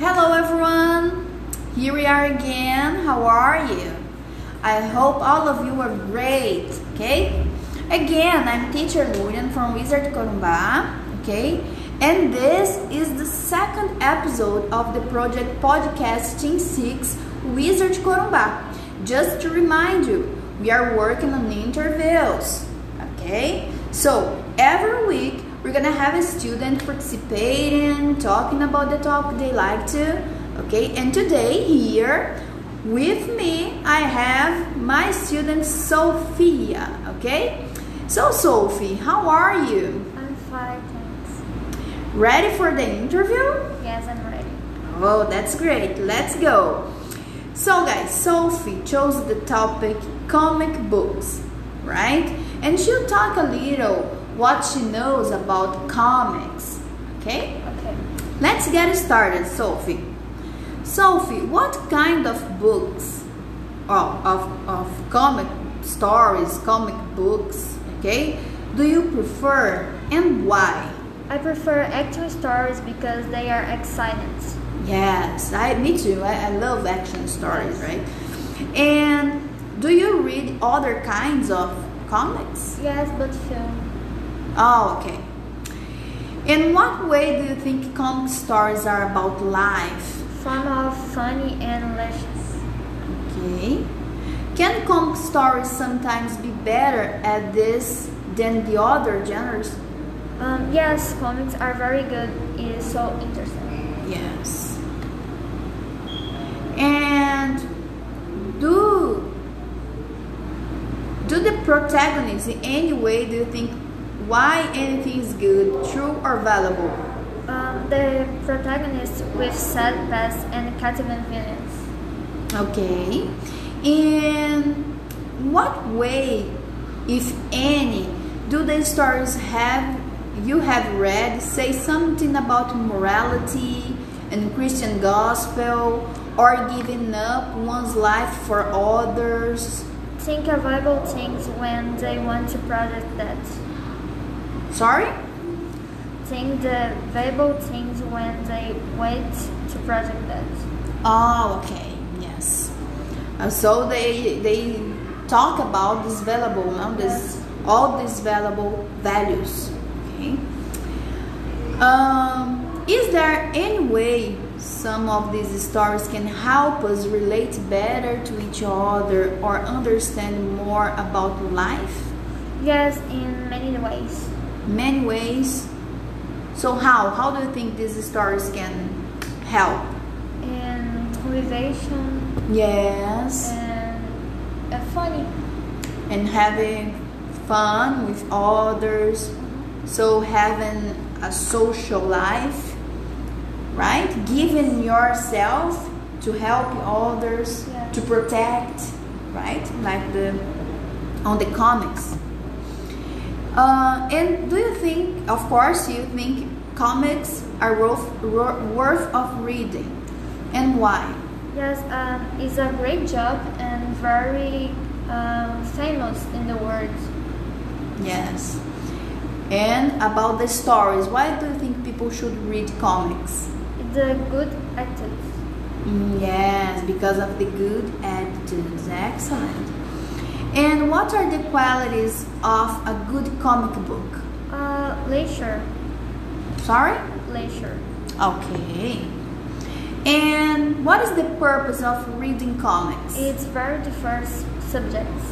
Hello everyone! Here we are again. How are you? I hope all of you are great, okay? Again, I'm teacher Lurian from Wizard Corumbá, okay? And this is the second episode of the project Podcast Team 6 Wizard Corumbá. Just to remind you, we are working on interviews, okay? So, every week we're gonna have a student participating, talking about the topic they like to, okay? And today here with me I have my student Sophia, okay? So Sophie, how are you? I'm fine, thanks. Ready for the interview? Yes, I'm ready. Oh, that's great. Let's go. So guys, Sophie chose the topic comic books, right? And she'll talk a little what she knows about comics. Okay? Okay. Let's get started, Sophie. Sophie, what kind of books, oh, of, of comic stories, comic books, okay, do you prefer and why? I prefer action stories because they are exciting. Yes, I, me too. I, I love action stories, right? And do you read other kinds of comics? Yes, but film. Oh, okay. In what way do you think comic stories are about life? Some are funny and delicious. Okay. Can comic stories sometimes be better at this than the other genres? Um, yes, comics are very good. It is so interesting. Yes. And do do the protagonists in any way do you think why anything is good, true or valuable? Um, the protagonist with sad past and captivating feelings. Okay. In what way, if any, do the stories have you have read say something about morality and Christian gospel or giving up one's life for others? Think available things when they want to project that. Sorry? Think the valuable things when they wait to project that. Oh, okay. Yes. Uh, so they they talk about this valuable, no? this all these valuable values. Okay. Um, is there any way some of these stories can help us relate better to each other or understand more about life? Yes, in many ways. Many ways. So how? How do you think these stories can help? And motivation Yes. and uh, funny. and having fun with others. So having a social life, right? Giving yourself to help others, Yeah. to protect, right? Like the on the comics. Uh, and do you think, of course, you think comics are worth, worth of reading, and why? Yes, um, it's a great job and very um, famous in the world. Yes. And about the stories, why do you think people should read comics? It's a good active. Mm, yes, because of the good attitudes. Excellent. And what are the qualities of a good comic book? Uh, leisure, Sorry? leisure. Okay. And what is the purpose of reading comics? It's very diverse subjects.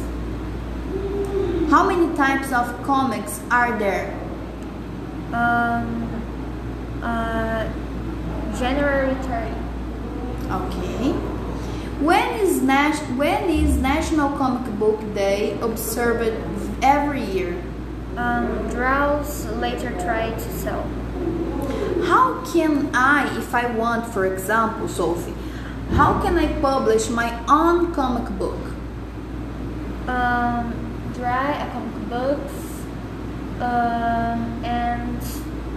How many types of comics are there? Um, uh, January 30. Okay. When is Nas- when is National Comic Book Day observed every year? Um, draws later try to sell. How can I, if I want, for example, Sophie, how can I publish my own comic book? Um, try a comic books um, and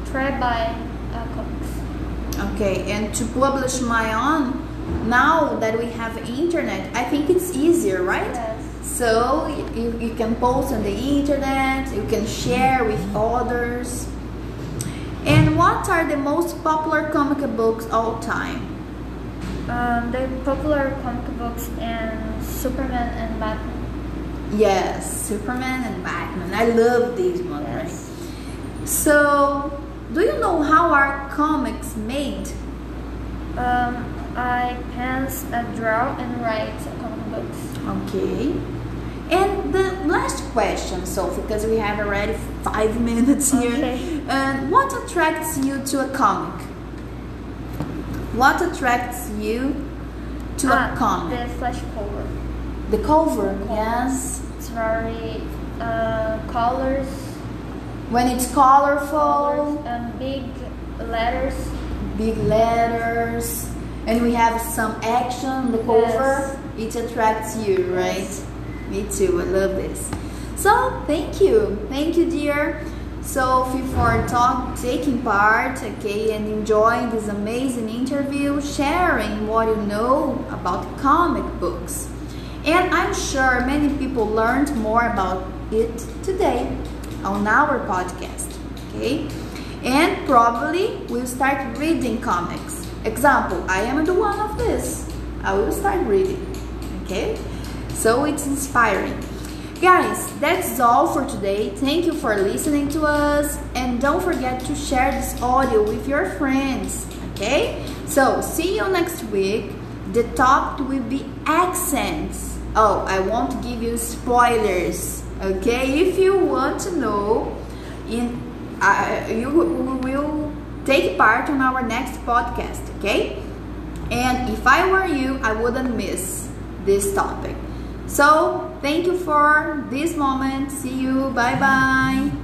try buy uh, comics. Okay, and to publish my own, now that we have internet, I think it's easier, right? Yes. So you, you can post on the internet, you can share with others. And what are the most popular comic books all time? Um, the popular comic books and Superman and Batman. Yes, Superman and Batman. I love these ones, Yes. right? So, do you know how are comics made? Um, I pens, uh, draw and write comic books. Okay. And the last question, Sophie, because we have already five minutes here. Okay. And what attracts you to a comic? What attracts you to Ah, a comic? The flash cover. The cover, yes. It's very uh, colors, When it's colorful, colors and big letters. big letters, and we have some action on the cover, it attracts you, right? Yes. Me too, I love this. So, thank you. Thank you, dear Sophie, for talk, taking part, okay, and enjoying this amazing interview, sharing what you know about comic books. And I'm sure many people learned more about it today on our podcast, okay? And probably we'll start reading comics. Example, I am the one of this. I will start reading, okay? So it's inspiring. Guys, that's all for today. Thank you for listening to us and don't forget to share this audio with your friends, okay? So, see you next week. The topic will be accents. Oh, I won't give you spoilers, okay? If you want to know, in uh, you will take part on our next podcast, okay? And if I were you, I wouldn't miss this topic. So, thank you for this moment. See you. Bye bye.